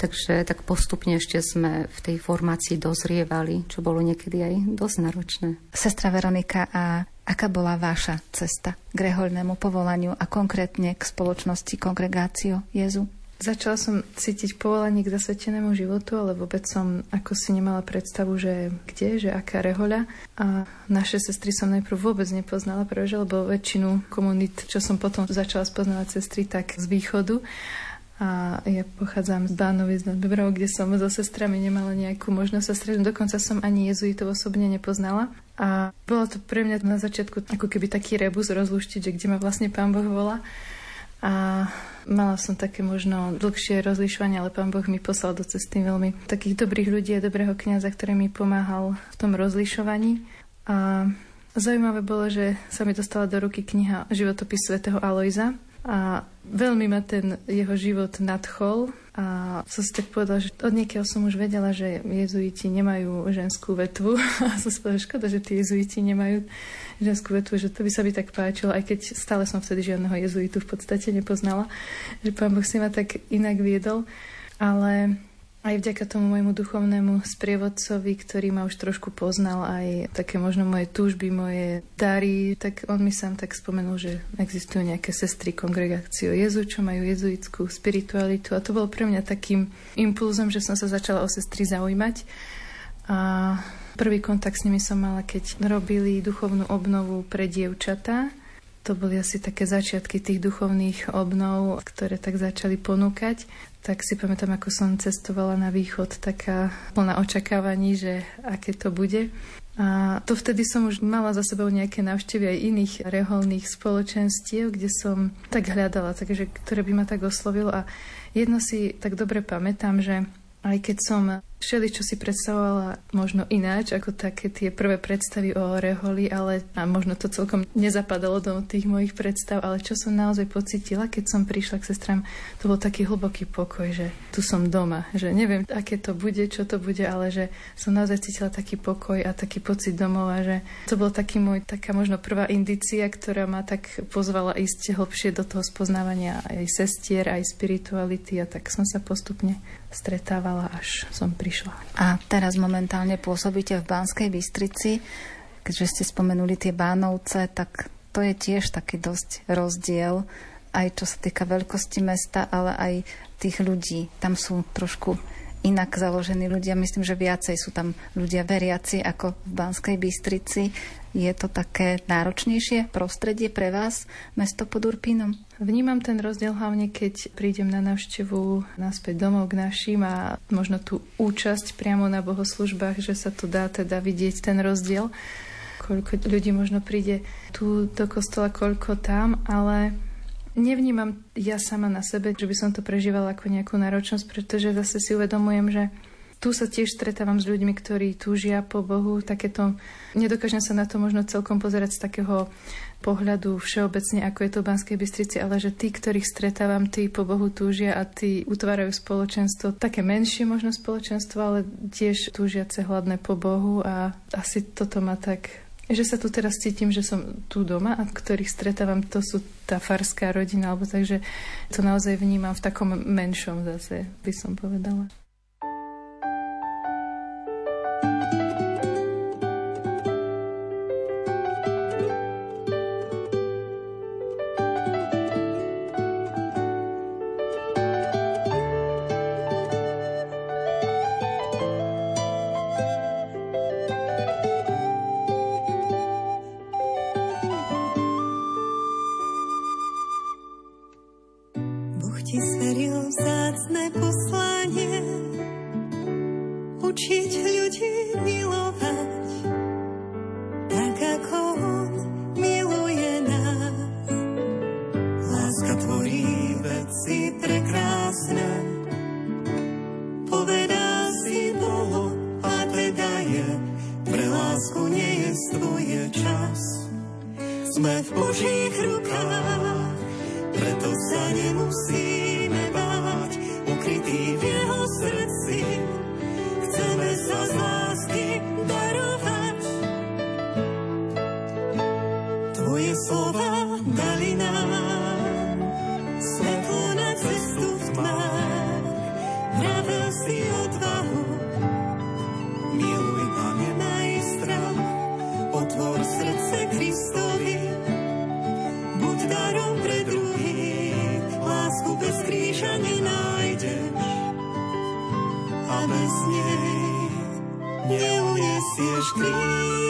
Takže tak postupne ešte sme v tej formácii dozrievali, čo bolo niekedy aj dosť náročné. Sestra Veronika, a aká bola váša cesta k rehoľnému povolaniu a konkrétne k spoločnosti Kongregácio Jezu? Začala som cítiť povolanie k zasvetenému životu, ale vôbec som ako si nemala predstavu, že kde, že aká rehoľa. A naše sestry som najprv vôbec nepoznala, pretože lebo väčšinu komunít, čo som potom začala spoznávať sestry, tak z východu a ja pochádzam z Bánovic nad Bebrov, kde som so sestrami nemala nejakú možnosť sa stretnúť. Dokonca som ani jezuitov osobne nepoznala. A bolo to pre mňa na začiatku ako keby taký rebus rozluštiť, že kde ma vlastne Pán Boh volá. A mala som také možno dlhšie rozlišovanie, ale Pán Boh mi poslal do cesty veľmi takých dobrých ľudí a dobrého kniaza, ktorý mi pomáhal v tom rozlišovaní. A zaujímavé bolo, že sa mi dostala do ruky kniha Životopis svätého Alojza, a veľmi ma ten jeho život nadchol. A som si tak povedala, že od niekiaľ som už vedela, že jezuiti nemajú ženskú vetvu. A som si povedala, škoda, že tí jezuiti nemajú ženskú vetvu, že to by sa mi tak páčilo, aj keď stále som vtedy žiadneho jezuitu v podstate nepoznala, že pán Boh si ma tak inak viedol, ale aj vďaka tomu môjmu duchovnému sprievodcovi, ktorý ma už trošku poznal, aj také možno moje túžby, moje dary, tak on mi sám tak spomenul, že existujú nejaké sestry kongregáciu Jezu, čo majú jezuitskú spiritualitu. A to bolo pre mňa takým impulzom, že som sa začala o sestry zaujímať. A prvý kontakt s nimi som mala, keď robili duchovnú obnovu pre dievčatá. To boli asi také začiatky tých duchovných obnov, ktoré tak začali ponúkať tak si pamätám, ako som cestovala na východ, taká plná očakávaní, že aké to bude. A to vtedy som už mala za sebou nejaké návštevy aj iných reholných spoločenstiev, kde som tak hľadala, takže, ktoré by ma tak oslovilo. A jedno si tak dobre pamätám, že aj keď som všeli, čo si predstavovala možno ináč, ako také tie prvé predstavy o reholi, ale a možno to celkom nezapadalo do tých mojich predstav, ale čo som naozaj pocitila, keď som prišla k sestram, to bol taký hlboký pokoj, že tu som doma, že neviem, aké to bude, čo to bude, ale že som naozaj cítila taký pokoj a taký pocit domova, že to bol taký môj, taká možno prvá indícia, ktorá ma tak pozvala ísť hlbšie do toho spoznávania aj sestier, aj spirituality a tak som sa postupne stretávala, až som prišla. A teraz momentálne pôsobíte v Banskej Bystrici. Keďže ste spomenuli tie Bánovce, tak to je tiež taký dosť rozdiel, aj čo sa týka veľkosti mesta, ale aj tých ľudí. Tam sú trošku inak založení ľudia. Myslím, že viacej sú tam ľudia veriaci ako v Banskej Bystrici. Je to také náročnejšie prostredie pre vás, mesto pod Urpínom? Vnímam ten rozdiel hlavne, keď prídem na návštevu naspäť domov k našim a možno tú účasť priamo na bohoslužbách, že sa tu dá teda vidieť ten rozdiel. Koľko ľudí možno príde tu do kostola, koľko tam, ale nevnímam ja sama na sebe, že by som to prežívala ako nejakú náročnosť, pretože zase si uvedomujem, že tu sa tiež stretávam s ľuďmi, ktorí túžia po Bohu. Takéto, nedokážem sa na to možno celkom pozerať z takého pohľadu všeobecne, ako je to v Banskej Bystrici, ale že tí, ktorých stretávam, tí po Bohu túžia a tí utvárajú spoločenstvo, také menšie možno spoločenstvo, ale tiež túžiace hladné po Bohu a asi toto ma tak že sa tu teraz cítim, že som tu doma a ktorých stretávam, to sú tá farská rodina, alebo takže to naozaj vnímam v takom menšom zase, by som povedala. Bez nej neunesieš kríž.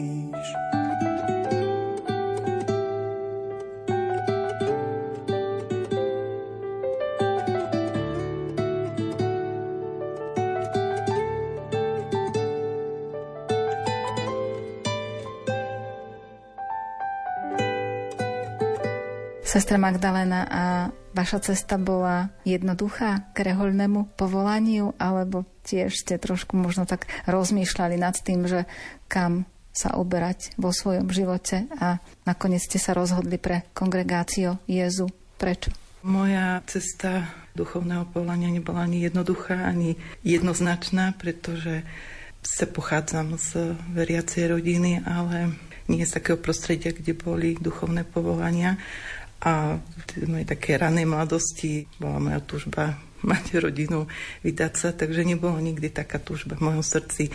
Sestra Magdalena, a vaša cesta bola jednoduchá k rehoľnému povolaniu, alebo tiež ste trošku možno tak rozmýšľali nad tým, že kam sa oberať vo svojom živote a nakoniec ste sa rozhodli pre kongregáciu Jezu. Prečo? Moja cesta duchovného povolania nebola ani jednoduchá, ani jednoznačná, pretože sa pochádzam z veriacej rodiny, ale nie z takého prostredia, kde boli duchovné povolania. A v mojej také ranej mladosti bola moja túžba mať rodinu, vydať sa, takže nebolo nikdy taká túžba v mojom srdci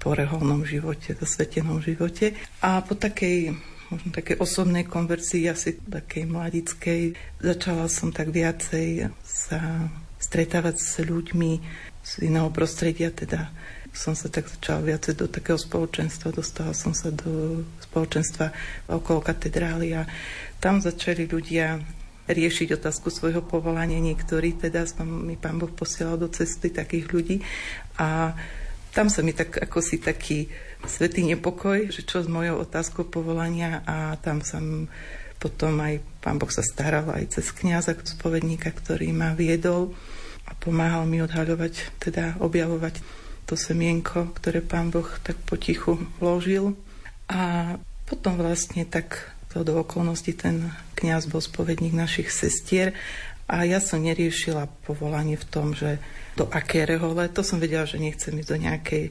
po reholnom živote, zasvetenom živote. A po takej možno také osobnej konverzii, asi takej mladickej, začala som tak viacej sa stretávať s ľuďmi z iného prostredia, teda som sa tak začala viacej do takého spoločenstva, dostala som sa do spoločenstva okolo katedrály a tam začali ľudia riešiť otázku svojho povolania. Niektorí teda mi pán Boh posielal do cesty takých ľudí a tam sa mi tak ako si taký svetý nepokoj, že čo s mojou otázkou povolania a tam som potom aj pán Boh sa staral aj cez kniaza, spovedníka, ktorý ma viedol a pomáhal mi odhaľovať, teda objavovať to semienko, ktoré pán Boh tak potichu vložil. A potom vlastne tak to do okolností ten kňaz bol spovedník našich sestier A ja som neriešila povolanie v tom, že do aké rehole, to som vedela, že nechcem ísť do nejakej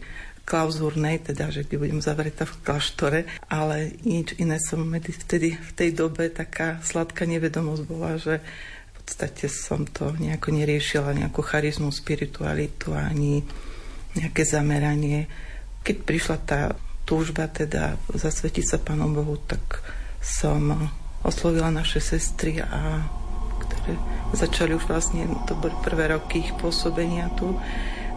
klauzúrnej, teda, že kde budem zavretá v kláštore, ale nič iné som vtedy v tej dobe taká sladká nevedomosť bola, že v podstate som to nejako neriešila, nejakú charizmu, spiritualitu ani nejaké zameranie. Keď prišla tá túžba teda zasvetiť sa Pánu Bohu, tak som oslovila naše sestry a ktoré začali už vlastne, to boli prvé roky ich pôsobenia tu,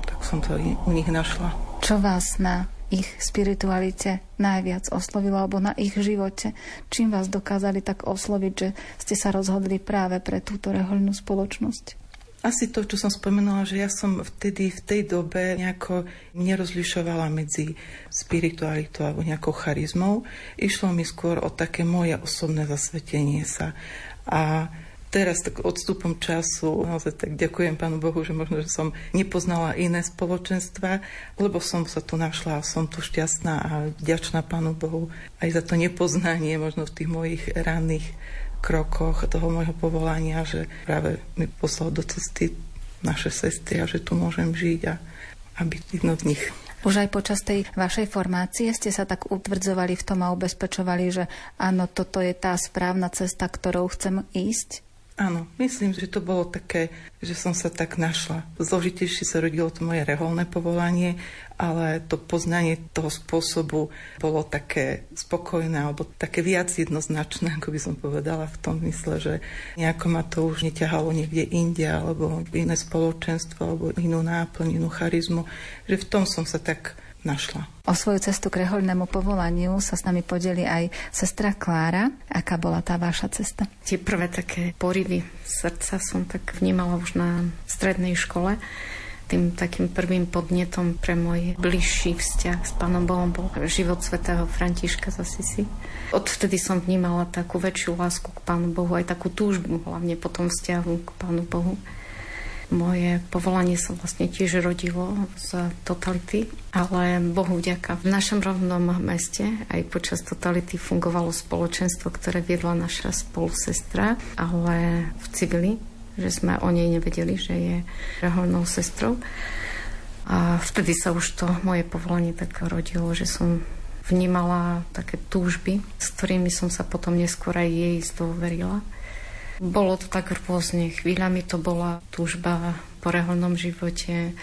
tak som to u nich našla. Čo vás na ich spiritualite najviac oslovilo alebo na ich živote? Čím vás dokázali tak osloviť, že ste sa rozhodli práve pre túto rehoľnú spoločnosť? Asi to, čo som spomenula, že ja som vtedy v tej dobe nejako nerozlišovala medzi spiritualitou alebo nejakou charizmou. Išlo mi skôr o také moje osobné zasvetenie sa. A teraz tak odstupom času naozaj tak ďakujem Pánu Bohu, že možno, že som nepoznala iné spoločenstva, lebo som sa tu našla a som tu šťastná a vďačná Pánu Bohu aj za to nepoznanie možno v tých mojich ranných krokoch toho môjho povolania, že práve mi poslal do cesty naše sestry a že tu môžem žiť a, a byť jedno z nich. Už aj počas tej vašej formácie ste sa tak utvrdzovali v tom a ubezpečovali, že áno, toto je tá správna cesta, ktorou chcem ísť? Áno, myslím, že to bolo také, že som sa tak našla. Zložitejšie sa rodilo to moje reholné povolanie, ale to poznanie toho spôsobu bolo také spokojné alebo také viac jednoznačné, ako by som povedala v tom mysle, že nejako ma to už neťahalo niekde inde alebo iné spoločenstvo alebo inú náplň, inú charizmu, že v tom som sa tak našla. O svoju cestu k rehoľnému povolaniu sa s nami podeli aj sestra Klára. Aká bola tá vaša cesta? Tie prvé také porivy srdca som tak vnímala už na strednej škole. Tým takým prvým podnetom pre môj bližší vzťah s Pánom Bohom bol život svätého Františka z Asisi. Odvtedy som vnímala takú väčšiu lásku k Pánu Bohu, aj takú túžbu, hlavne po tom vzťahu k Pánu Bohu. Moje povolanie sa vlastne tiež rodilo z totality, ale Bohu vďaka. V našom rovnom meste aj počas totality fungovalo spoločenstvo, ktoré viedla naša spolusestra, ale v civili, že sme o nej nevedeli, že je reholnou sestrou. A vtedy sa už to moje povolanie tak rodilo, že som vnímala také túžby, s ktorými som sa potom neskôr aj jej zdôverila. Bolo to tak rôzne. Chvíľami to bola túžba po reholnom živote,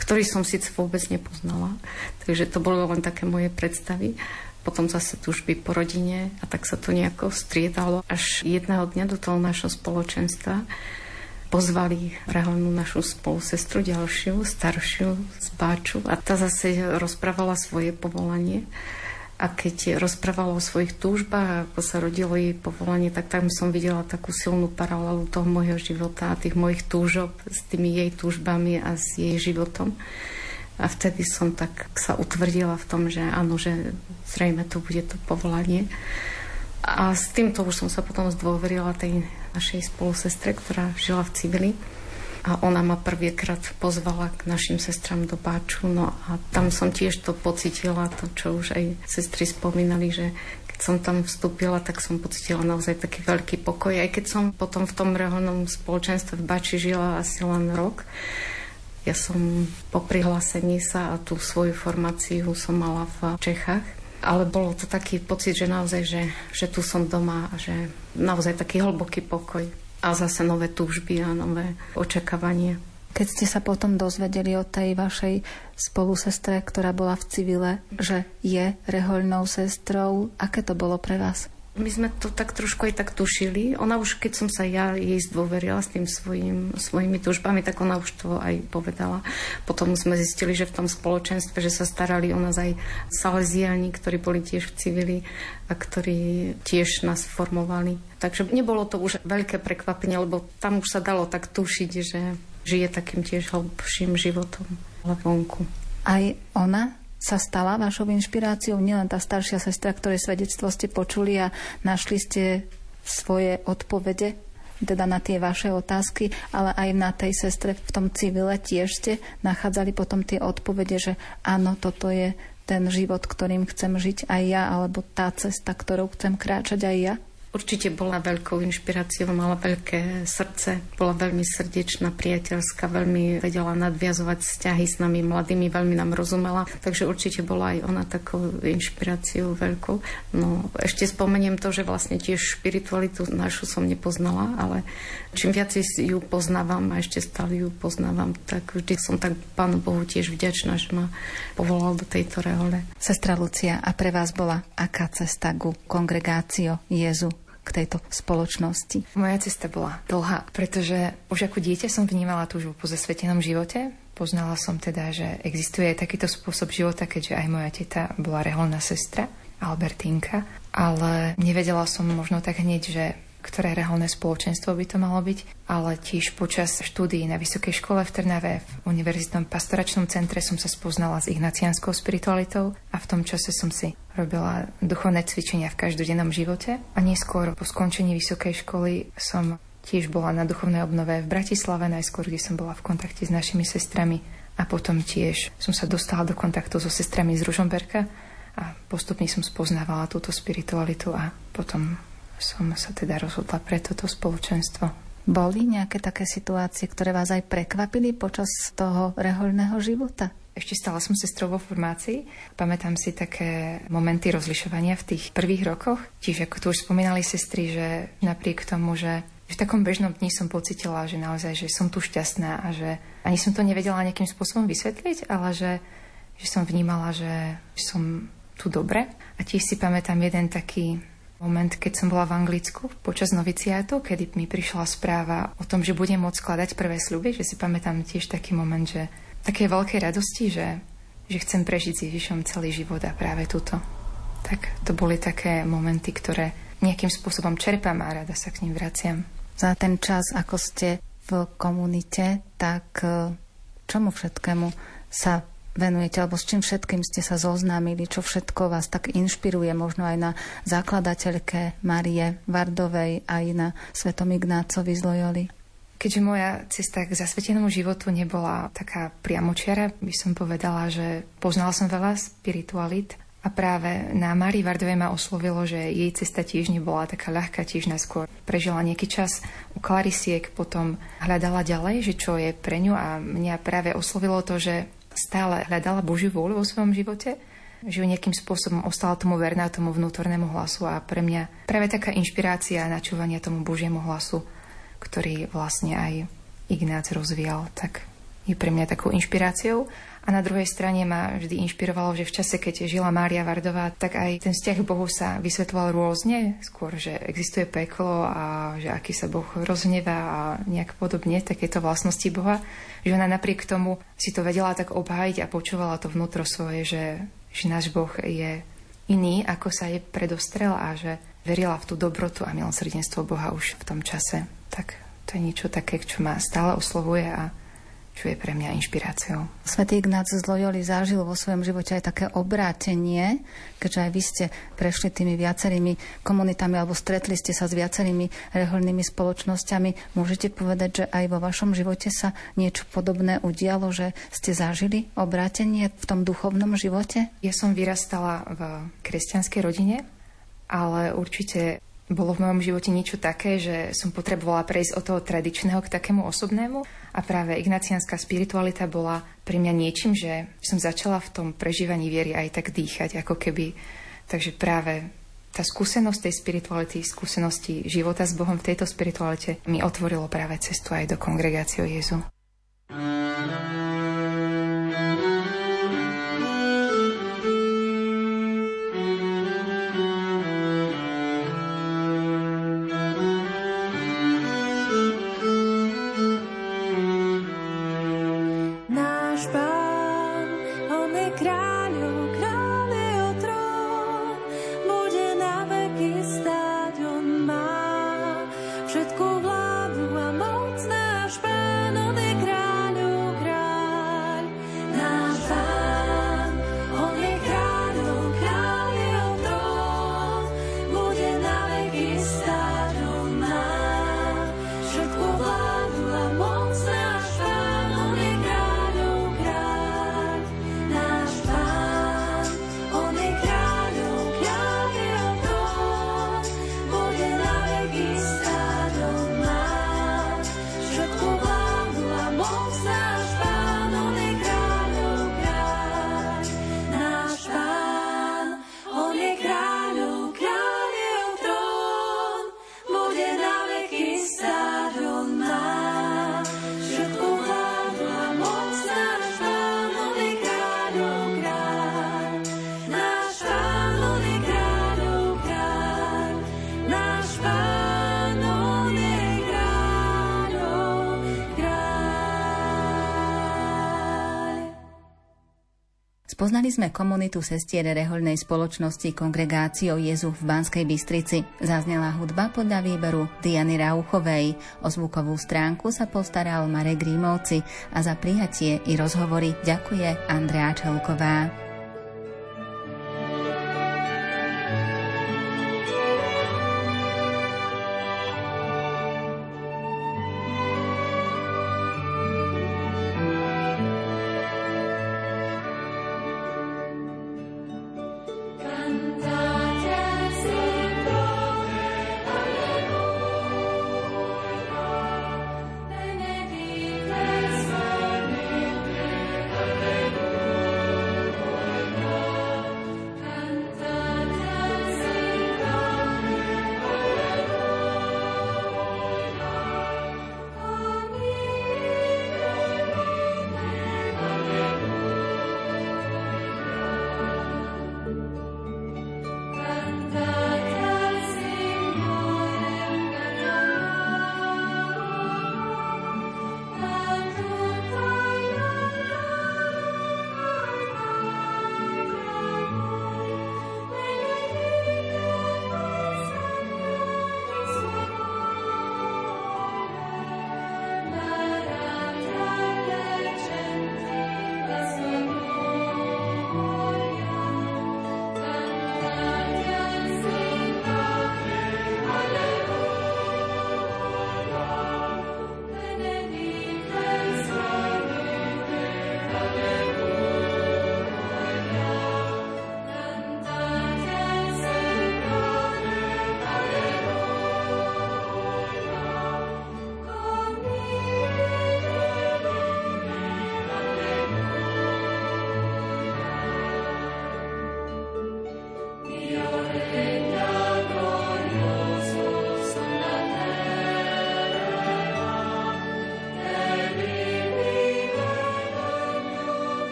ktorý som síce vôbec nepoznala. Takže to bolo len také moje predstavy. Potom zase túžby po rodine a tak sa to nejako striedalo. Až jedného dňa do toho našho spoločenstva pozvali reholnú našu spolusestru ďalšiu, staršiu z Báču a tá zase rozprávala svoje povolanie a keď rozprávala o svojich túžbách, ako sa rodilo jej povolanie, tak tam som videla takú silnú paralelu toho môjho života a tých mojich túžob s tými jej túžbami a s jej životom. A vtedy som tak sa utvrdila v tom, že áno, že zrejme to bude to povolanie. A s týmto už som sa potom zdôverila tej našej spolusestre, ktorá žila v civili a ona ma prvýkrát pozvala k našim sestram do Páču. No a tam som tiež to pocitila, to čo už aj sestry spomínali, že keď som tam vstúpila, tak som pocitila naozaj taký veľký pokoj. Aj keď som potom v tom reholnom spoločenstve v Bači žila asi len rok, ja som po prihlásení sa a tú svoju formáciu som mala v Čechách. Ale bolo to taký pocit, že naozaj, že, že tu som doma a že naozaj taký hlboký pokoj a zase nové túžby a nové očakávanie. Keď ste sa potom dozvedeli od tej vašej spolusestre, ktorá bola v civile, že je rehoľnou sestrou, aké to bolo pre vás? My sme to tak trošku aj tak tušili. Ona už, keď som sa ja jej zdôverila s tým svojim, svojimi tužbami, tak ona už to aj povedala. Potom sme zistili, že v tom spoločenstve, že sa starali o nás aj saleziani, ktorí boli tiež v civili a ktorí tiež nás formovali. Takže nebolo to už veľké prekvapenie, lebo tam už sa dalo tak tušiť, že žije takým tiež hlbším životom vonku. Aj ona sa stala vašou inšpiráciou, nielen tá staršia sestra, ktoré svedectvo ste počuli a našli ste svoje odpovede teda na tie vaše otázky, ale aj na tej sestre v tom civile tiež ste nachádzali potom tie odpovede, že áno, toto je ten život, ktorým chcem žiť aj ja, alebo tá cesta, ktorou chcem kráčať aj ja? Určite bola veľkou inšpiráciou, mala veľké srdce, bola veľmi srdečná, priateľská, veľmi vedela nadviazovať vzťahy s nami mladými, veľmi nám rozumela, takže určite bola aj ona takou inšpiráciou veľkou. No ešte spomeniem to, že vlastne tiež špiritualitu našu som nepoznala, ale čím viac ju poznávam a ešte stále ju poznávam, tak vždy som tak Pánu Bohu tiež vďačná, že ma povolal do tejto rehole. Sestra Lucia, a pre vás bola aká cesta ku kongregácio Jezu? K tejto spoločnosti? Moja cesta bola dlhá, pretože už ako dieťa som vnímala túžbu po zasvetenom živote. Poznala som teda, že existuje aj takýto spôsob života, keďže aj moja teta bola reholná sestra, Albertínka, ale nevedela som možno tak hneď, že ktoré reholné spoločenstvo by to malo byť, ale tiež počas štúdií na Vysokej škole v Trnave v Univerzitnom pastoračnom centre som sa spoznala s ignacianskou spiritualitou a v tom čase som si robila duchovné cvičenia v každodennom živote. A neskôr po skončení vysokej školy som tiež bola na duchovnej obnove v Bratislave, najskôr, kde som bola v kontakte s našimi sestrami a potom tiež som sa dostala do kontaktu so sestrami z Ružomberka a postupne som spoznávala túto spiritualitu a potom som sa teda rozhodla pre toto spoločenstvo. Boli nejaké také situácie, ktoré vás aj prekvapili počas toho rehoľného života? Ešte stala som sestrou vo formácii. Pamätám si také momenty rozlišovania v tých prvých rokoch. Tiež ako tu už spomínali sestry, že napriek tomu, že v takom bežnom dni som pocitila, že naozaj, že som tu šťastná a že ani som to nevedela nejakým spôsobom vysvetliť, ale že, že som vnímala, že som tu dobre. A tiež si pamätám jeden taký moment, keď som bola v Anglicku počas noviciátu, kedy mi prišla správa o tom, že budem môcť skladať prvé sľuby, že si pamätám tiež taký moment, že také veľkej radosti, že, že chcem prežiť s Ježišom celý život a práve túto. Tak to boli také momenty, ktoré nejakým spôsobom čerpám a rada sa k ním vraciam. Za ten čas, ako ste v komunite, tak eh, čomu všetkému sa venujete, alebo s čím všetkým ste sa zoznámili, čo všetko vás tak inšpiruje, možno aj na zakladateľke Marie Vardovej, aj na Svetom Ignácovi z Loyoli? Keďže moja cesta k zasvetenému životu nebola taká priamočiara, by som povedala, že poznala som veľa spiritualit a práve na Mári Vardovej ma oslovilo, že jej cesta tiež nebola taká ľahká, tiež najskôr prežila nejaký čas u Klarisiek, potom hľadala ďalej, že čo je pre ňu a mňa práve oslovilo to, že stále hľadala Božiu vôľu vo svojom živote, že ju nejakým spôsobom ostala tomu verná, tomu vnútornému hlasu a pre mňa práve taká inšpirácia a načúvania tomu Božiemu hlasu, ktorý vlastne aj Ignác rozvíjal, tak je pre mňa takou inšpiráciou. A na druhej strane ma vždy inšpirovalo, že v čase, keď žila Mária Vardová, tak aj ten vzťah k Bohu sa vysvetloval rôzne. Skôr, že existuje peklo a že aký sa Boh rozhnevá a nejak podobne, takéto vlastnosti Boha. Že ona napriek tomu si to vedela tak obhájiť a počúvala to vnútro svoje, že, že náš Boh je iný, ako sa je predostrel a že verila v tú dobrotu a milosrdenstvo Boha už v tom čase. Tak to je niečo také, čo ma stále oslovuje a čo je pre mňa inšpiráciou. Svetý Ignác z Loyoli zažil vo svojom živote aj také obrátenie, keďže aj vy ste prešli tými viacerými komunitami alebo stretli ste sa s viacerými reholnými spoločnosťami. Môžete povedať, že aj vo vašom živote sa niečo podobné udialo, že ste zažili obrátenie v tom duchovnom živote? Ja som vyrastala v kresťanskej rodine, ale určite bolo v mojom živote niečo také, že som potrebovala prejsť od toho tradičného k takému osobnému a práve ignaciánska spiritualita bola pre mňa niečím, že som začala v tom prežívaní viery aj tak dýchať, ako keby. Takže práve tá skúsenosť tej spirituality, skúsenosti života s Bohom v tejto spiritualite mi otvorilo práve cestu aj do kongregácie Jezu. Všetku vládu Spoznali sme komunitu sestier rehoľnej spoločnosti Kongregáciou Jezu v Banskej Bystrici. Zaznela hudba podľa výberu Diany Rauchovej. O zvukovú stránku sa postaral Marek Rímovci a za prijatie i rozhovory ďakuje Andrea Čelková.